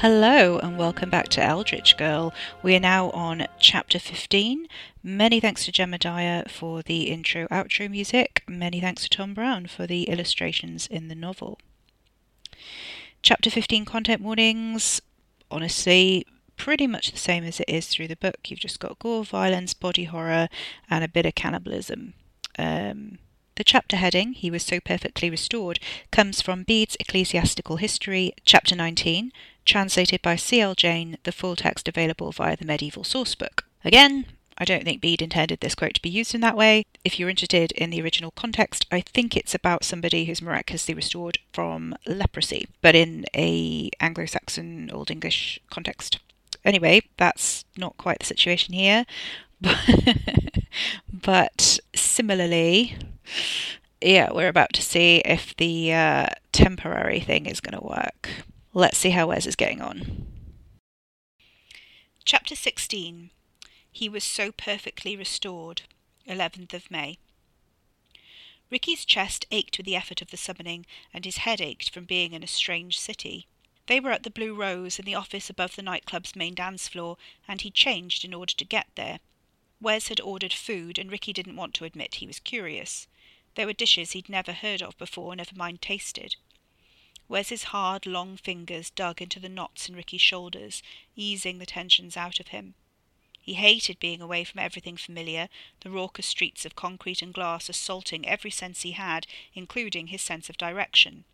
Hello, and welcome back to Eldritch Girl. We are now on chapter 15. Many thanks to Gemma Dyer for the intro outro music. Many thanks to Tom Brown for the illustrations in the novel. Chapter 15 content warnings. Honestly, pretty much the same as it is through the book. You've just got gore, violence, body horror, and a bit of cannibalism. Um, the chapter heading, He Was So Perfectly Restored, comes from Bede's Ecclesiastical History, chapter 19, translated by C.L. Jane, the full text available via the medieval sourcebook. Again, I don't think Bede intended this quote to be used in that way. If you're interested in the original context, I think it's about somebody who's miraculously restored from leprosy, but in a Anglo-Saxon Old English context. Anyway, that's not quite the situation here. but similarly, yeah, we're about to see if the uh, temporary thing is going to work. Let's see how Wes is getting on. Chapter 16 He was so perfectly restored. 11th of May. Ricky's chest ached with the effort of the summoning, and his head ached from being in a strange city. They were at the Blue Rose in the office above the nightclub's main dance floor, and he changed in order to get there. Wes had ordered food, and Ricky didn't want to admit he was curious. There were dishes he'd never heard of before, never mind tasted. Wes's hard, long fingers dug into the knots in Ricky's shoulders, easing the tensions out of him. He hated being away from everything familiar, the raucous streets of concrete and glass assaulting every sense he had, including his sense of direction.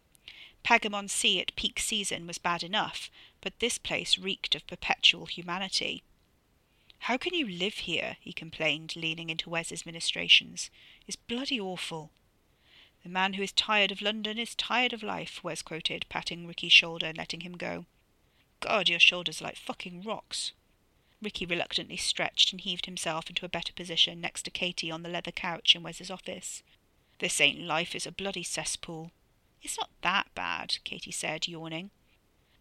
Pagamon Sea at peak season was bad enough, but this place reeked of perpetual humanity. How can you live here? he complained, leaning into Wes's ministrations. It's bloody awful. The man who is tired of London is tired of life, Wes quoted, patting Ricky's shoulder and letting him go. God, your shoulders are like fucking rocks. Ricky reluctantly stretched and heaved himself into a better position next to Katy on the leather couch in Wes's office. This ain't life, it's a bloody cesspool. It's not that bad, Katy said, yawning.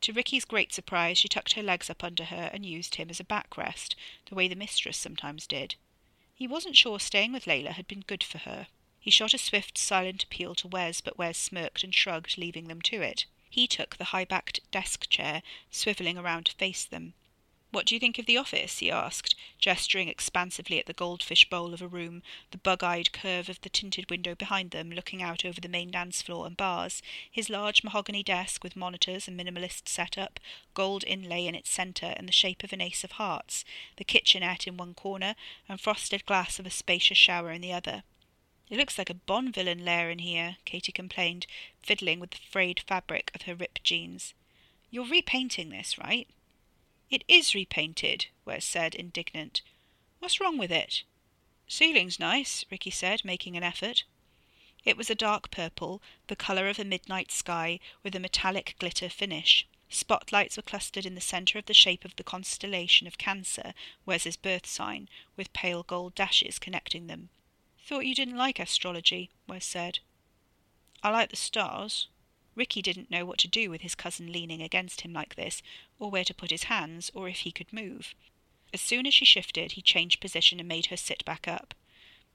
To Ricky's great surprise, she tucked her legs up under her and used him as a backrest, the way the mistress sometimes did. He wasn't sure staying with Layla had been good for her. He shot a swift, silent appeal to Wes, but Wes smirked and shrugged, leaving them to it. He took the high backed desk chair, swivelling around to face them. What do you think of the office? he asked, gesturing expansively at the goldfish bowl of a room, the bug eyed curve of the tinted window behind them, looking out over the main dance floor and bars, his large mahogany desk with monitors and minimalist setup, gold inlay in its centre and the shape of an ace of hearts, the kitchenette in one corner, and frosted glass of a spacious shower in the other. It looks like a Bond villain lair in here, Katy complained, fiddling with the frayed fabric of her ripped jeans. You're repainting this, right? It is repainted, Wes said, indignant. What's wrong with it? Ceiling's nice, Ricky said, making an effort. It was a dark purple, the colour of a midnight sky, with a metallic glitter finish. Spotlights were clustered in the centre of the shape of the constellation of Cancer, Wes's birth sign, with pale gold dashes connecting them. Thought you didn't like astrology, Wes said. I like the stars, Ricky didn't know what to do with his cousin leaning against him like this, or where to put his hands, or if he could move. As soon as she shifted, he changed position and made her sit back up.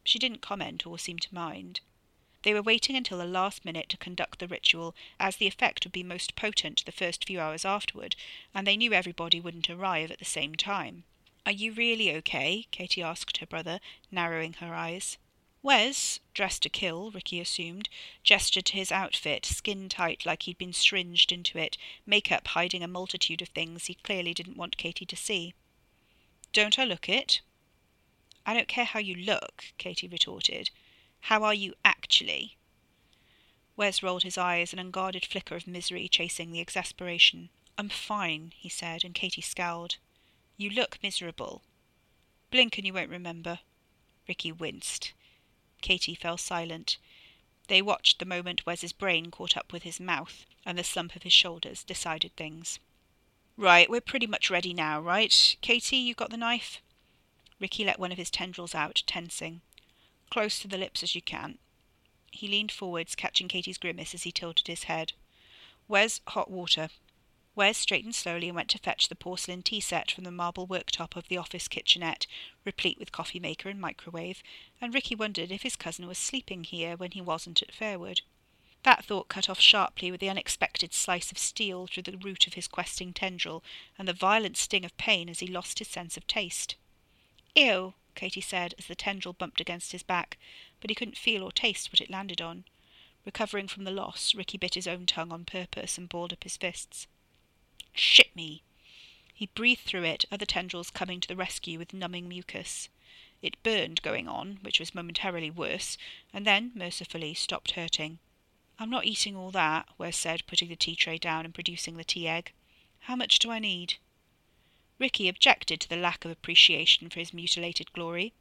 She didn't comment or seem to mind. They were waiting until the last minute to conduct the ritual, as the effect would be most potent the first few hours afterward, and they knew everybody wouldn't arrive at the same time. Are you really okay? Katy asked her brother, narrowing her eyes. Wes, dressed to kill, Ricky assumed, gestured to his outfit, skin tight like he'd been stringed into it, makeup hiding a multitude of things he clearly didn't want Katy to see. Don't I look it? I don't care how you look, Katy retorted. How are you actually? Wes rolled his eyes, an unguarded flicker of misery chasing the exasperation. I'm fine, he said, and Katy scowled. You look miserable. Blink and you won't remember. Ricky winced. Katy fell silent. They watched the moment Wes's brain caught up with his mouth, and the slump of his shoulders decided things. Right, we're pretty much ready now, right? Katy, you got the knife? Ricky let one of his tendrils out, tensing. Close to the lips as you can. He leaned forwards, catching Katy's grimace as he tilted his head. Where's hot water? Wes straightened slowly and went to fetch the porcelain tea set from the marble worktop of the office kitchenette, replete with coffee maker and microwave, and Ricky wondered if his cousin was sleeping here when he wasn't at Fairwood. That thought cut off sharply with the unexpected slice of steel through the root of his questing tendril, and the violent sting of pain as he lost his sense of taste. Ew, Katy said as the tendril bumped against his back, but he couldn't feel or taste what it landed on. Recovering from the loss, Ricky bit his own tongue on purpose and balled up his fists. Shit me! He breathed through it, other tendrils coming to the rescue with numbing mucus. It burned going on, which was momentarily worse, and then, mercifully, stopped hurting. I'm not eating all that, Wes said, putting the tea tray down and producing the tea egg. How much do I need? Ricky objected to the lack of appreciation for his mutilated glory.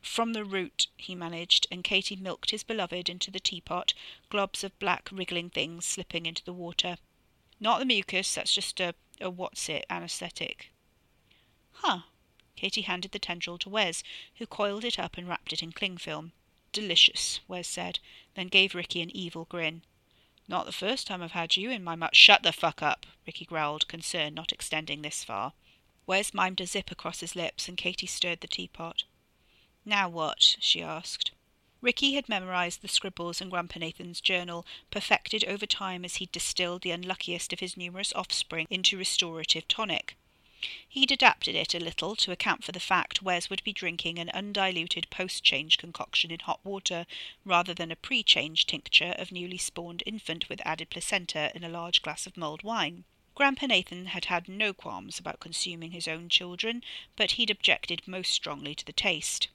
From the root, he managed, and Katy milked his beloved into the teapot, globs of black wriggling things slipping into the water. Not the mucus, that's just a, a what's it anaesthetic. Huh. Katy handed the tendril to Wes, who coiled it up and wrapped it in cling film. Delicious, Wes said, then gave Ricky an evil grin. Not the first time I've had you in my mouth. Shut the fuck up, Ricky growled, concern not extending this far. Wes mimed a zip across his lips, and Katy stirred the teapot. Now what? she asked. Ricky had memorized the scribbles in Grandpa Nathan's journal, perfected over time as he distilled the unluckiest of his numerous offspring into restorative tonic. He'd adapted it a little to account for the fact Wes would be drinking an undiluted post-change concoction in hot water rather than a pre-change tincture of newly spawned infant with added placenta in a large glass of mulled wine. Grandpa Nathan had had no qualms about consuming his own children, but he'd objected most strongly to the taste.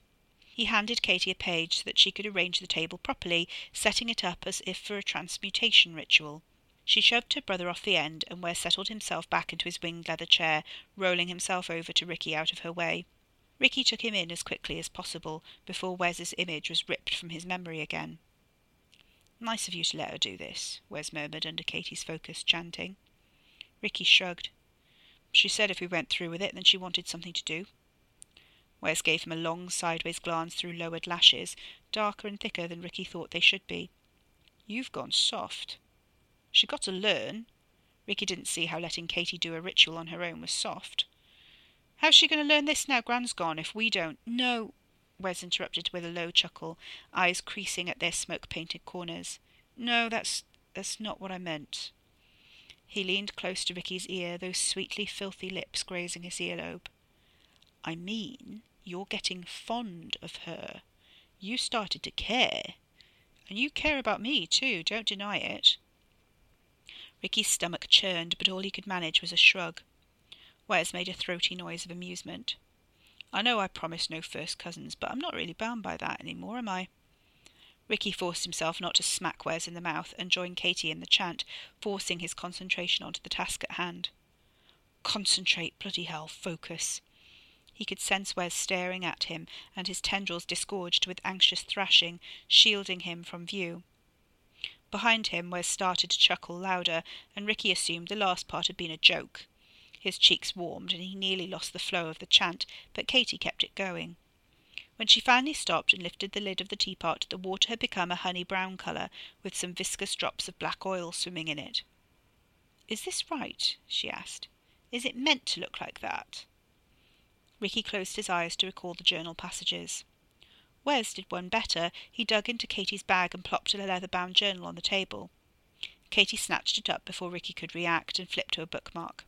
He handed Katy a page so that she could arrange the table properly, setting it up as if for a transmutation ritual. She shoved her brother off the end, and Wes settled himself back into his winged leather chair, rolling himself over to Ricky out of her way. Ricky took him in as quickly as possible, before Wes's image was ripped from his memory again. Nice of you to let her do this, Wes murmured under Katy's focused chanting. Ricky shrugged. She said if we went through with it, then she wanted something to do. Wes gave him a long sideways glance through lowered lashes, darker and thicker than Ricky thought they should be. You've gone soft. She got to learn. Ricky didn't see how letting Katy do a ritual on her own was soft. How's she going to learn this now Gran's gone, if we don't? No, Wes interrupted with a low chuckle, eyes creasing at their smoke-painted corners. No, that's that's not what I meant. He leaned close to Ricky's ear, those sweetly filthy lips grazing his earlobe. I mean, you're getting fond of her. You started to care. And you care about me, too, don't deny it. Ricky's stomach churned, but all he could manage was a shrug. Wes made a throaty noise of amusement. I know I promised no first cousins, but I'm not really bound by that any more, am I? Ricky forced himself not to smack Wes in the mouth and join Katy in the chant, forcing his concentration onto the task at hand. Concentrate, bloody hell, focus. He could sense Wes staring at him, and his tendrils disgorged with anxious thrashing, shielding him from view. Behind him, Wes started to chuckle louder, and Ricky assumed the last part had been a joke. His cheeks warmed, and he nearly lost the flow of the chant, but Katy kept it going. When she finally stopped and lifted the lid of the teapot, the water had become a honey brown colour, with some viscous drops of black oil swimming in it. Is this right? she asked. Is it meant to look like that? Ricky closed his eyes to recall the journal passages. Wes did one better. He dug into Katy's bag and plopped a leather-bound journal on the table. Katy snatched it up before Ricky could react and flipped to a bookmark.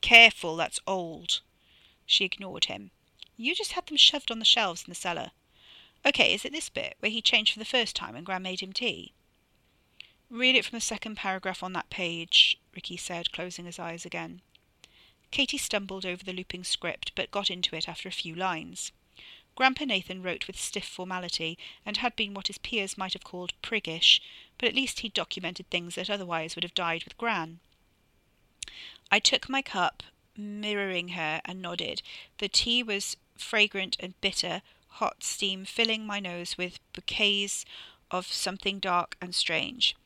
Careful, that's old. She ignored him. You just had them shoved on the shelves in the cellar. Okay, is it this bit, where he changed for the first time and Gran made him tea? Read it from the second paragraph on that page, Ricky said, closing his eyes again. Katy stumbled over the looping script, but got into it after a few lines. Grandpa Nathan wrote with stiff formality, and had been what his peers might have called priggish, but at least he documented things that otherwise would have died with Gran. I took my cup, mirroring her, and nodded. The tea was fragrant and bitter, hot steam filling my nose with bouquets of something dark and strange.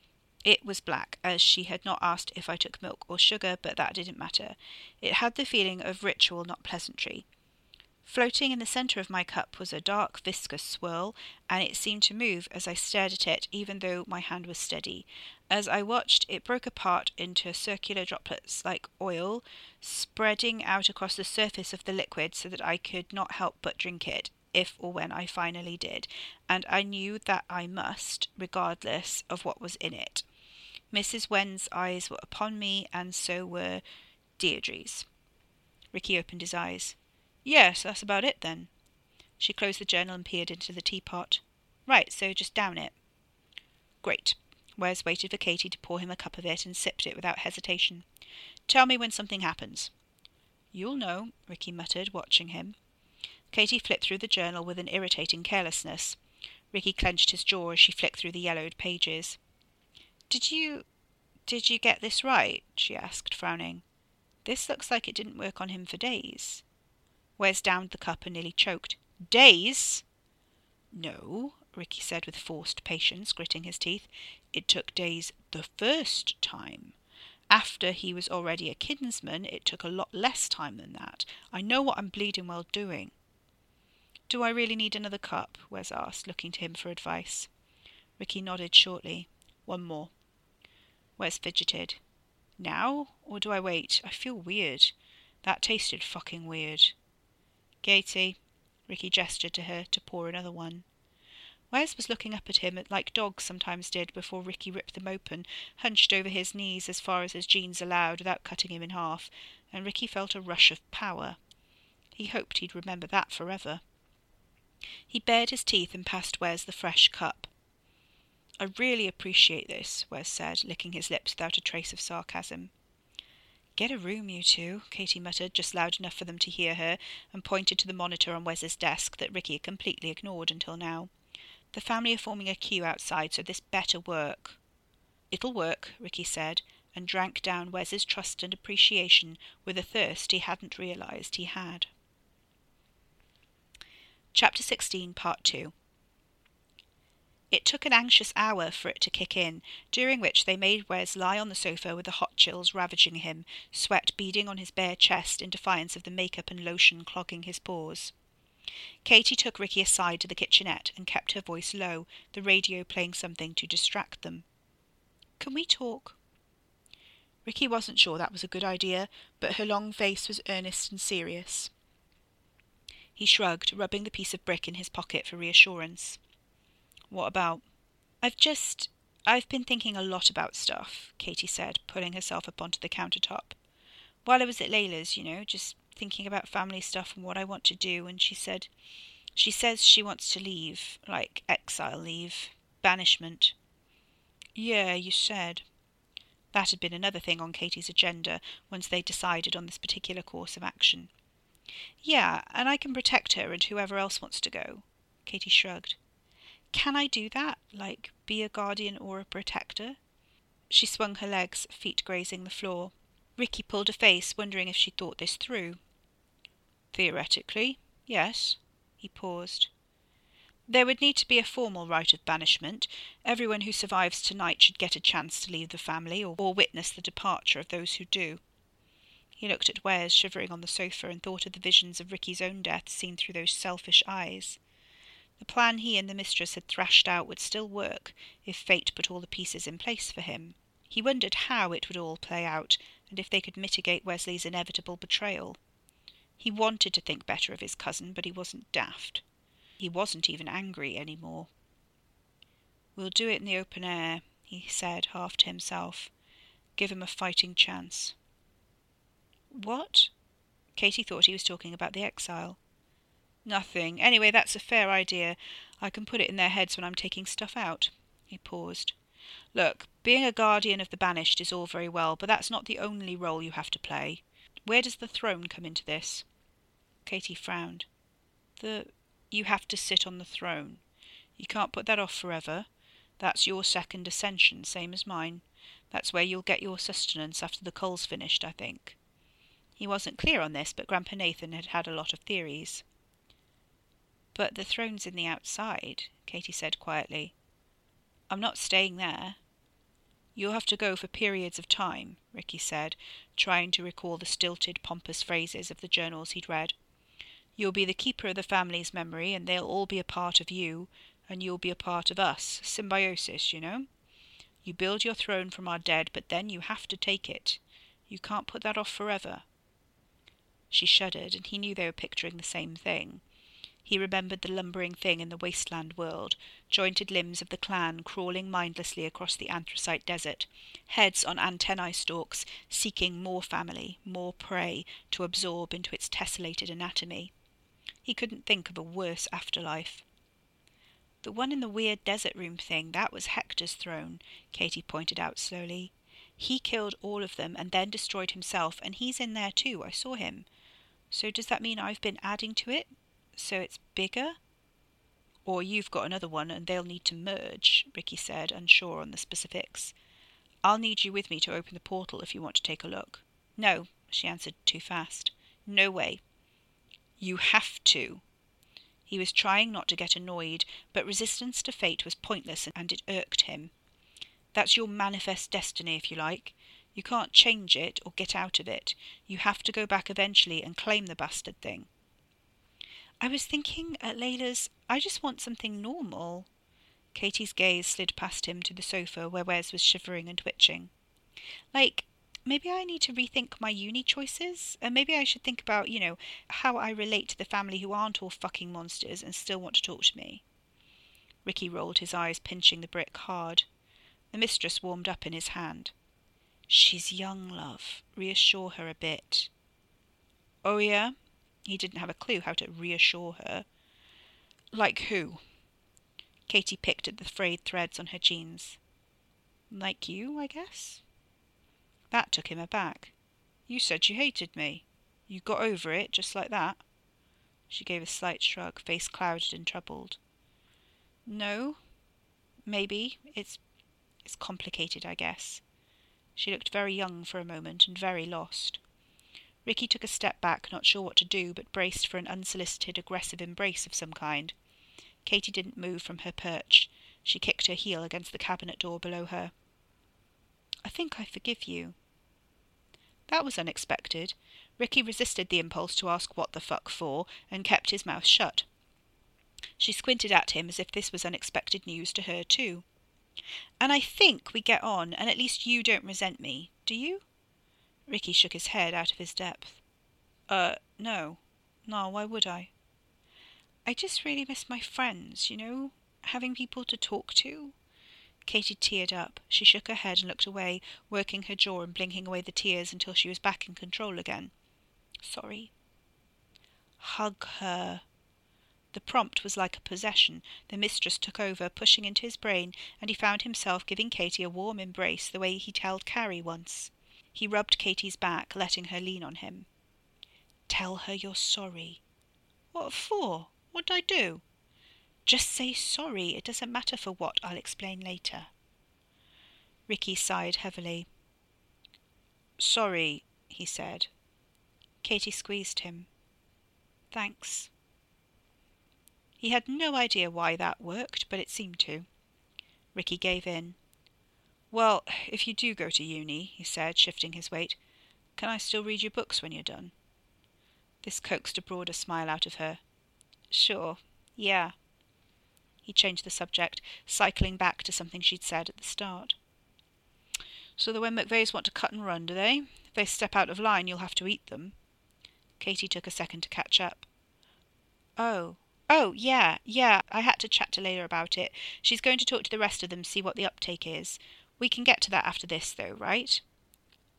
It was black, as she had not asked if I took milk or sugar, but that didn't matter. It had the feeling of ritual, not pleasantry. Floating in the centre of my cup was a dark, viscous swirl, and it seemed to move as I stared at it, even though my hand was steady. As I watched, it broke apart into circular droplets like oil, spreading out across the surface of the liquid so that I could not help but drink it, if or when I finally did, and I knew that I must, regardless of what was in it. Mrs. Wen's eyes were upon me, and so were Deirdre's. Ricky opened his eyes. Yes, that's about it then. She closed the journal and peered into the teapot. Right, so just down it. Great. Wes waited for Katy to pour him a cup of it and sipped it without hesitation. Tell me when something happens. You'll know, Ricky muttered, watching him. Katy flipped through the journal with an irritating carelessness. Ricky clenched his jaw as she flicked through the yellowed pages. Did you. did you get this right? she asked, frowning. This looks like it didn't work on him for days. Wes downed the cup and nearly choked. Days? No, Ricky said with forced patience, gritting his teeth. It took days the first time. After he was already a kinsman, it took a lot less time than that. I know what I'm bleeding well doing. Do I really need another cup? Wes asked, looking to him for advice. Ricky nodded shortly. One more. Wes fidgeted. Now, or do I wait? I feel weird. That tasted fucking weird. Katy, Ricky gestured to her to pour another one. Wes was looking up at him like dogs sometimes did before Ricky ripped them open, hunched over his knees as far as his jeans allowed without cutting him in half, and Ricky felt a rush of power. He hoped he'd remember that forever. He bared his teeth and passed Wes the fresh cup. I really appreciate this, Wes said, licking his lips without a trace of sarcasm. Get a room, you two, Katy muttered, just loud enough for them to hear her, and pointed to the monitor on Wes's desk that Ricky had completely ignored until now. The family are forming a queue outside, so this better work. It'll work, Ricky said, and drank down Wes's trust and appreciation with a thirst he hadn't realized he had. Chapter 16, Part 2 It took an anxious hour for it to kick in, during which they made Wes lie on the sofa with the hot chills ravaging him, sweat beading on his bare chest in defiance of the makeup and lotion clogging his pores. Katy took Ricky aside to the kitchenette and kept her voice low, the radio playing something to distract them. Can we talk? Ricky wasn't sure that was a good idea, but her long face was earnest and serious. He shrugged, rubbing the piece of brick in his pocket for reassurance. What about? I've just. I've been thinking a lot about stuff, Katy said, pulling herself up onto the countertop. While I was at Layla's, you know, just thinking about family stuff and what I want to do, and she said, she says she wants to leave, like exile leave, banishment. Yeah, you said. That had been another thing on Katy's agenda once they decided on this particular course of action. Yeah, and I can protect her and whoever else wants to go. Katy shrugged. Can I do that? Like, be a guardian or a protector? She swung her legs, feet grazing the floor. Ricky pulled a face, wondering if she thought this through. Theoretically, yes. He paused. There would need to be a formal rite of banishment. Everyone who survives tonight should get a chance to leave the family or, or witness the departure of those who do. He looked at Wes shivering on the sofa and thought of the visions of Ricky's own death seen through those selfish eyes. The plan he and the mistress had thrashed out would still work if fate put all the pieces in place for him. He wondered how it would all play out, and if they could mitigate Wesley's inevitable betrayal. He wanted to think better of his cousin, but he wasn't daft. He wasn't even angry any more. We'll do it in the open air, he said, half to himself. Give him a fighting chance. What? Katy thought he was talking about the exile. Nothing. Anyway, that's a fair idea. I can put it in their heads when I'm taking stuff out. He paused. Look, being a guardian of the banished is all very well, but that's not the only role you have to play. Where does the throne come into this? Katy frowned. The you have to sit on the throne. You can't put that off forever. That's your second ascension, same as mine. That's where you'll get your sustenance after the coal's finished, I think. He wasn't clear on this, but Grandpa Nathan had had a lot of theories. But the throne's in the outside, Katy said quietly. I'm not staying there. You'll have to go for periods of time, Ricky said, trying to recall the stilted, pompous phrases of the journals he'd read. You'll be the keeper of the family's memory, and they'll all be a part of you, and you'll be a part of us. Symbiosis, you know? You build your throne from our dead, but then you have to take it. You can't put that off forever. She shuddered, and he knew they were picturing the same thing. He remembered the lumbering thing in the wasteland world, jointed limbs of the clan crawling mindlessly across the anthracite desert, heads on antennae stalks seeking more family, more prey to absorb into its tessellated anatomy. He couldn't think of a worse afterlife. The one in the weird desert room thing, that was Hector's throne, Katy pointed out slowly. He killed all of them and then destroyed himself, and he's in there too. I saw him. So does that mean I've been adding to it? So it's bigger? Or you've got another one and they'll need to merge, Ricky said, unsure on the specifics. I'll need you with me to open the portal if you want to take a look. No, she answered too fast. No way. You have to. He was trying not to get annoyed, but resistance to fate was pointless and it irked him. That's your manifest destiny, if you like. You can't change it or get out of it. You have to go back eventually and claim the bastard thing. I was thinking uh, at Layla's, I just want something normal. Katy's gaze slid past him to the sofa where Wes was shivering and twitching. Like, maybe I need to rethink my uni choices, and maybe I should think about, you know, how I relate to the family who aren't all fucking monsters and still want to talk to me. Ricky rolled his eyes, pinching the brick hard. The mistress warmed up in his hand. She's young, love. Reassure her a bit. Oh, yeah? He didn't have a clue how to reassure her. Like who? Katy picked at the frayed threads on her jeans. Like you, I guess? That took him aback. You said you hated me. You got over it just like that? She gave a slight shrug, face clouded and troubled. No. Maybe. It's it's complicated, I guess. She looked very young for a moment and very lost. Ricky took a step back, not sure what to do, but braced for an unsolicited, aggressive embrace of some kind. Katy didn't move from her perch. She kicked her heel against the cabinet door below her. I think I forgive you. That was unexpected. Ricky resisted the impulse to ask what the fuck for, and kept his mouth shut. She squinted at him as if this was unexpected news to her, too. And I think we get on, and at least you don't resent me, do you? Ricky shook his head out of his depth. Uh, no. No, why would I? I just really miss my friends, you know, having people to talk to. Katy teared up. She shook her head and looked away, working her jaw and blinking away the tears until she was back in control again. Sorry. Hug her, the prompt was like a possession. The mistress took over, pushing into his brain, and he found himself giving Katy a warm embrace the way he'd held Carrie once. He rubbed Katy's back, letting her lean on him. Tell her you're sorry. What for? What'd I do? Just say sorry. It doesn't matter for what. I'll explain later. Ricky sighed heavily. Sorry, he said. Katy squeezed him. Thanks. He had no idea why that worked, but it seemed to. Ricky gave in. Well, if you do go to uni, he said, shifting his weight, can I still read your books when you're done? This coaxed a broader smile out of her. Sure, yeah. He changed the subject, cycling back to something she'd said at the start. So the when McVeighs want to cut and run, do they? If they step out of line, you'll have to eat them. Katy took a second to catch up. Oh, Oh, yeah, yeah. I had to chat to Layla about it. She's going to talk to the rest of them, see what the uptake is. We can get to that after this, though, right?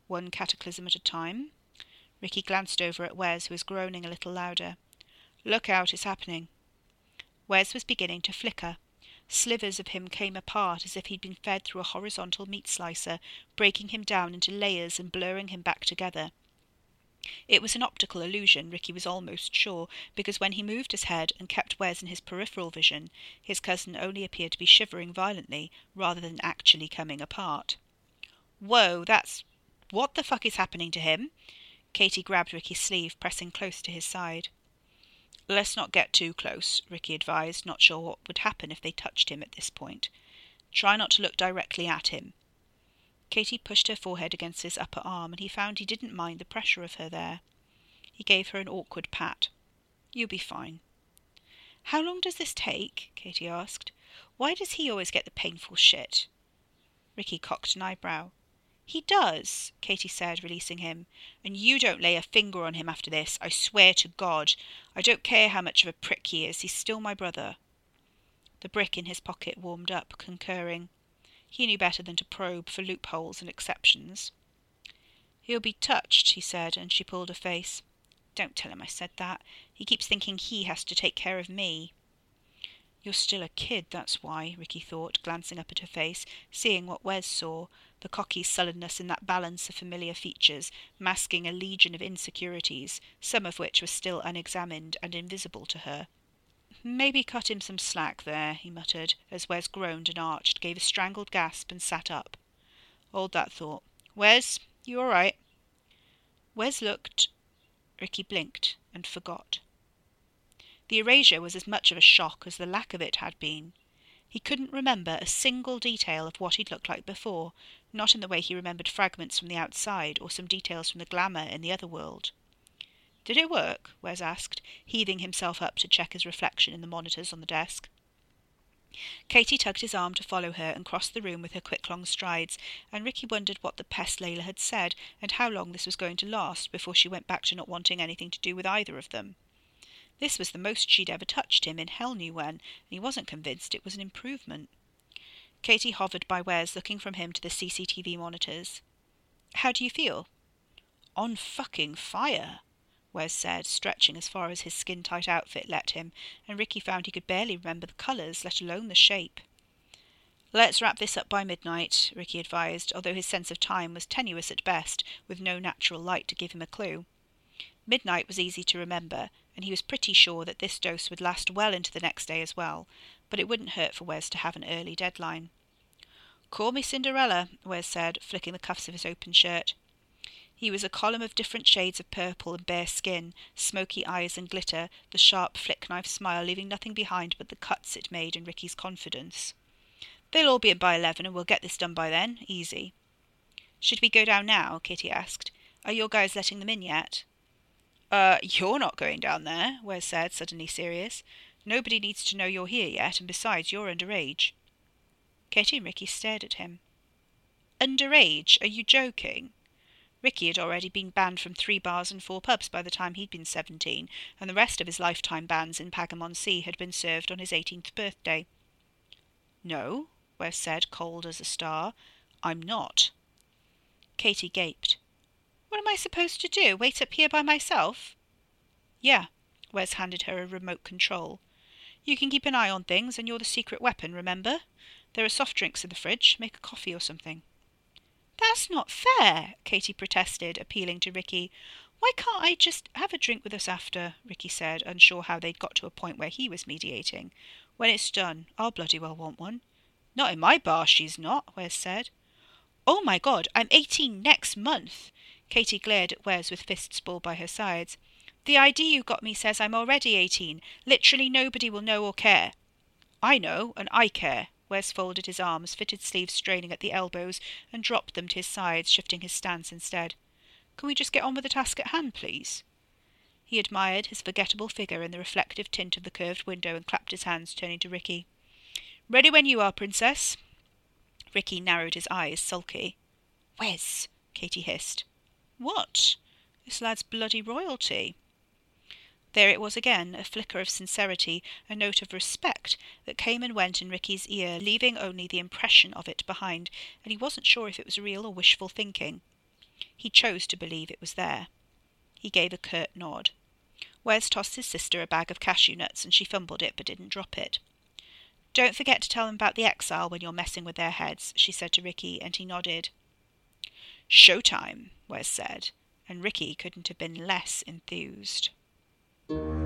One cataclysm at a time. Ricky glanced over at Wes, who was groaning a little louder. Look out, it's happening. Wes was beginning to flicker. Slivers of him came apart as if he'd been fed through a horizontal meat slicer, breaking him down into layers and blurring him back together. It was an optical illusion, Ricky was almost sure, because when he moved his head and kept Wes in his peripheral vision, his cousin only appeared to be shivering violently rather than actually coming apart. Whoa, that's. What the fuck is happening to him? Katy grabbed Ricky's sleeve, pressing close to his side. Let's not get too close, Ricky advised, not sure what would happen if they touched him at this point. Try not to look directly at him. Katy pushed her forehead against his upper arm, and he found he didn't mind the pressure of her there. He gave her an awkward pat. You'll be fine. How long does this take? Katy asked. Why does he always get the painful shit? Ricky cocked an eyebrow. He does, Katy said, releasing him. And you don't lay a finger on him after this, I swear to God. I don't care how much of a prick he is, he's still my brother. The brick in his pocket warmed up, concurring. He knew better than to probe for loopholes and exceptions. He'll be touched, he said, and she pulled a face. Don't tell him I said that. He keeps thinking he has to take care of me. You're still a kid, that's why, Ricky thought, glancing up at her face, seeing what Wes saw, the cocky sullenness in that balance of familiar features, masking a legion of insecurities, some of which were still unexamined and invisible to her. Maybe cut him some slack there, he muttered, as Wes groaned and arched, gave a strangled gasp, and sat up. Hold that thought. Wes, you all right? Wes looked. Ricky blinked and forgot. The erasure was as much of a shock as the lack of it had been. He couldn't remember a single detail of what he'd looked like before, not in the way he remembered fragments from the outside or some details from the glamour in the other world. Did it work? Wes asked, heaving himself up to check his reflection in the monitors on the desk. Katy tugged his arm to follow her and crossed the room with her quick long strides, and Ricky wondered what the pest Layla had said and how long this was going to last before she went back to not wanting anything to do with either of them. This was the most she'd ever touched him in hell knew when, and he wasn't convinced it was an improvement. Katy hovered by Wes, looking from him to the CCTV monitors. How do you feel? On fucking fire. Wes said, stretching as far as his skin tight outfit let him, and Ricky found he could barely remember the colours, let alone the shape. Let's wrap this up by midnight, Ricky advised, although his sense of time was tenuous at best, with no natural light to give him a clue. Midnight was easy to remember, and he was pretty sure that this dose would last well into the next day as well, but it wouldn't hurt for Wes to have an early deadline. Call me Cinderella, Wes said, flicking the cuffs of his open shirt. He was a column of different shades of purple and bare skin, smoky eyes and glitter, the sharp flick knife smile leaving nothing behind but the cuts it made in Ricky's confidence. They'll all be in by eleven, and we'll get this done by then. Easy. Should we go down now? Kitty asked. Are your guys letting them in yet? Uh, you're not going down there, Wes said, suddenly serious. Nobody needs to know you're here yet, and besides, you're underage. Katy and Ricky stared at him. Underage? Are you joking? Ricky had already been banned from three bars and four pubs by the time he'd been seventeen, and the rest of his lifetime bans in Pagamon Sea had been served on his eighteenth birthday. No, Wes said, cold as a star. I'm not. Katy gaped. What am I supposed to do? Wait up here by myself? Yeah, Wes handed her a remote control. You can keep an eye on things, and you're the secret weapon, remember? There are soft drinks in the fridge. Make a coffee or something. That's not fair, Katy protested, appealing to Ricky. Why can't I just have a drink with us after? Ricky said, unsure how they'd got to a point where he was mediating. When it's done, I'll bloody well want one. Not in my bar, she's not, Wes said. Oh my god, I'm eighteen next month. Katy glared at Wes with fists balled by her sides. The ID you got me says I'm already eighteen. Literally nobody will know or care. I know, and I care, Wes folded his arms, fitted sleeves straining at the elbows, and dropped them to his sides, shifting his stance instead. Can we just get on with the task at hand, please? He admired his forgettable figure in the reflective tint of the curved window and clapped his hands, turning to Ricky. Ready when you are, Princess. Ricky narrowed his eyes, sulky. Wes, Katy hissed. What? This lad's bloody royalty. There it was again, a flicker of sincerity, a note of respect that came and went in Ricky's ear, leaving only the impression of it behind, and he wasn't sure if it was real or wishful thinking. He chose to believe it was there. He gave a curt nod. Wes tossed his sister a bag of cashew nuts, and she fumbled it but didn't drop it. Don't forget to tell them about the exile when you're messing with their heads, she said to Ricky, and he nodded. Showtime, Wes said, and Ricky couldn't have been less enthused. Thank you.